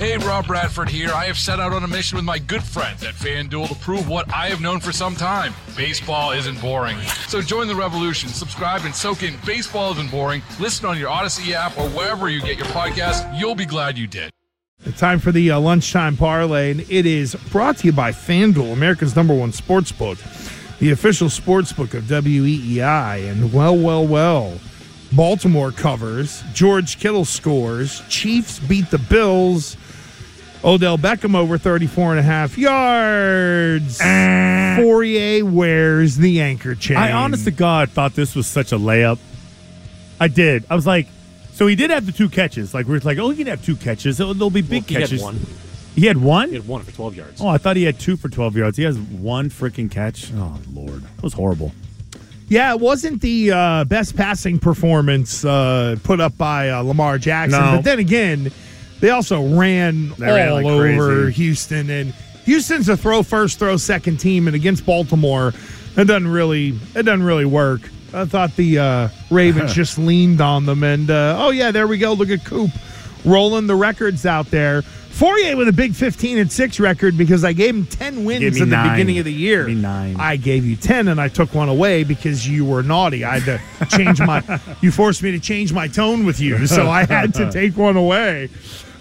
Hey, Rob Bradford here. I have set out on a mission with my good friends at FanDuel to prove what I have known for some time baseball isn't boring. So join the revolution. Subscribe and soak in Baseball Isn't Boring. Listen on your Odyssey app or wherever you get your podcast. You'll be glad you did. It's Time for the uh, lunchtime parlay, and it is brought to you by FanDuel, America's number one sports book, the official sports book of WEEI. And well, well, well, Baltimore covers, George Kittle scores, Chiefs beat the Bills. Odell Beckham over 34 and a half yards. Eh. Fauria wears the anchor chain. I honest to God thought this was such a layup. I did. I was like, so he did have the two catches. Like we're like, oh, he can have two catches. There'll, there'll be big Well, he had catches. one. He had one. He had one for 12 yards. Oh, I thought he had two for 12 yards. He has one freaking catch. Oh, Lord. That was horrible. Yeah, it wasn't the uh, best passing performance uh, put up by uh, Lamar Jackson. No. But then again, they also ran They ran all like over crazy. Houston. And Houston's a throw first, throw second team. And against Baltimore, it doesn't really it doesn't really work. I thought the uh, Ravens just leaned on them. And, uh, oh, yeah, there we go. Look at Coop rolling the records out there. Fauria with a big 15 and 6 record because I gave him 10 wins at me the beginning of the year. Nine. I gave you 10 and I took one away because you were naughty. I had to change my, you forced me to change my tone with you. So I had to take one away.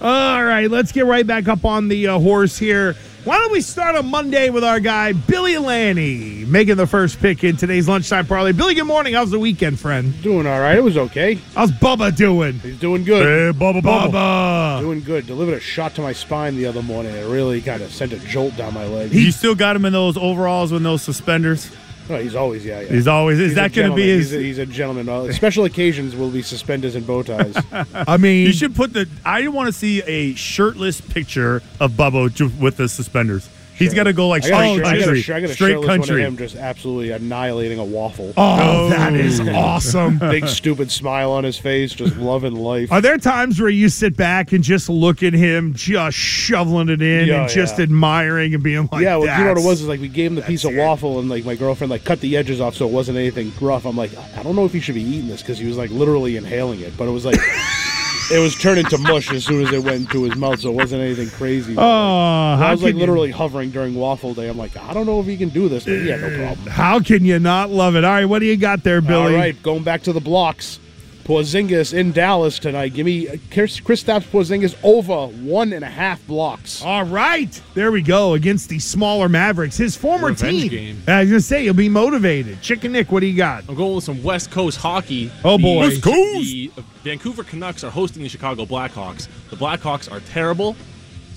All right, let's get right back up on the uh, horse here. Why don't we start on Monday with our guy, Billy Lanni, making the first pick in today's lunchtime parlay. Billy, good morning. How's the weekend, friend? Doing all right. It was okay. How's Bubba doing? He's doing good. Hey, Bubba, Bubba. Doing good. Delivered a shot to my spine the other morning. It really kind of sent a jolt down my leg. You still got him in those overalls with those suspenders? Oh, he's always, yeah, yeah. He's always. Is He's that going to be his? He's a, he's a gentleman. Uh, special occasions will be suspenders and bow ties. I mean, you should put the. I want to see a shirtless picture of Bubba ju- with the suspenders. He's got to go like I got, a, straight I country. shirt- I got a straight shirtless one of him just absolutely annihilating a waffle. oh, that is awesome. Big stupid smile on his face, just loving life. Are there times where you sit back and just look at him, just shoveling it in Yeah, and just yeah. admiring and being like, yeah, well, you know what it was is like we gave him the piece of it." waffle and like my girlfriend like cut the edges off so it wasn't anything rough. I'm like, I don't know if he should be eating this because he was like literally inhaling it, but it was like it was turning to mush as soon as it went into his mouth, so it wasn't anything crazy. Oh, I was like can you- literally hovering during waffle day. I'm like, I don't know if he can do this, but yeah, no eh, problem. How can you not love it? All right, what do you got there, Billy? All right, going back to the blocks. Porzingis in Dallas tonight. Give me uh, Chris Kristaps Porzingis over one and a half blocks. All right, there we go against the smaller Mavericks, his former Revenge team. game. I was gonna say you'll be motivated. Chicken Nick, what do you got? I'm going with some West Coast hockey. Oh, The- boy. West Coast! The uh, Vancouver Canucks are hosting the Chicago Blackhawks. The Blackhawks are terrible.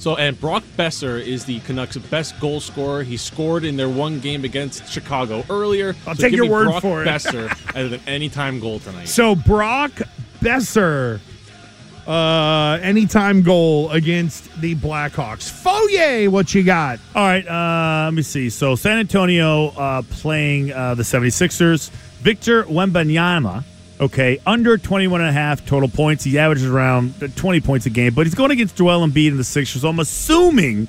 So, and Brock Boeser is the Canucks' best goal scorer. He scored in their one game against Chicago earlier. I'll So take give your me word Brock for it. Boeser as an anytime goal tonight. So Brock Boeser, uh, anytime goal against the Blackhawks. Foye, what you got? All right, uh, let me see. So San Antonio uh, playing uh, the 76ers. Victor Wembanyama, okay, under 21 and a half total points. He averages around 20 points a game, but he's going against Joel Embiid in the Sixers. So I'm assuming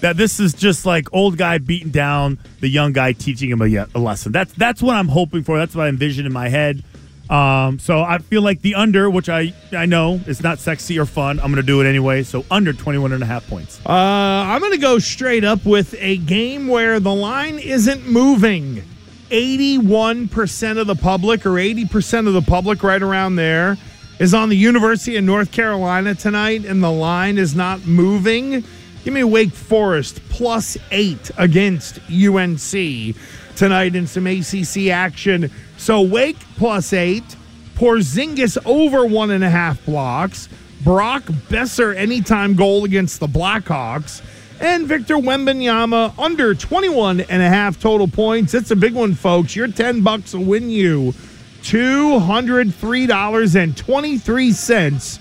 that this is just like old guy beating down the young guy, teaching him a, a lesson. That's that's what I'm hoping for. That's what I envision in my head. Um, so I feel like the under, which I I know is not sexy or fun, I'm going to do it anyway. So under 21 and a half points. Uh, I'm going to go straight up with a game where the line isn't moving. 81% of the public, or 80% of the public, right around there, is on the University of North Carolina tonight, and the line is not moving. Give me Wake Forest plus eight against UNC tonight in some ACC action. So Wake plus eight, Porzingis over one and a half blocks, Brock Boeser anytime goal against the Blackhawks, and Victor Wembanyama under 21 and a half total points. It's a big one, folks. Your 10 bucks will win you $203.23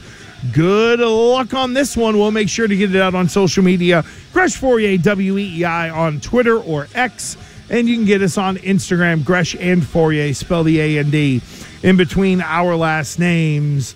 Good luck on this one. We'll make sure to get it out on social media. Gresh Fauria, W E E I on Twitter or X. And you can get us on Instagram, Gresh and Fauria, spell the A and D in between our last names.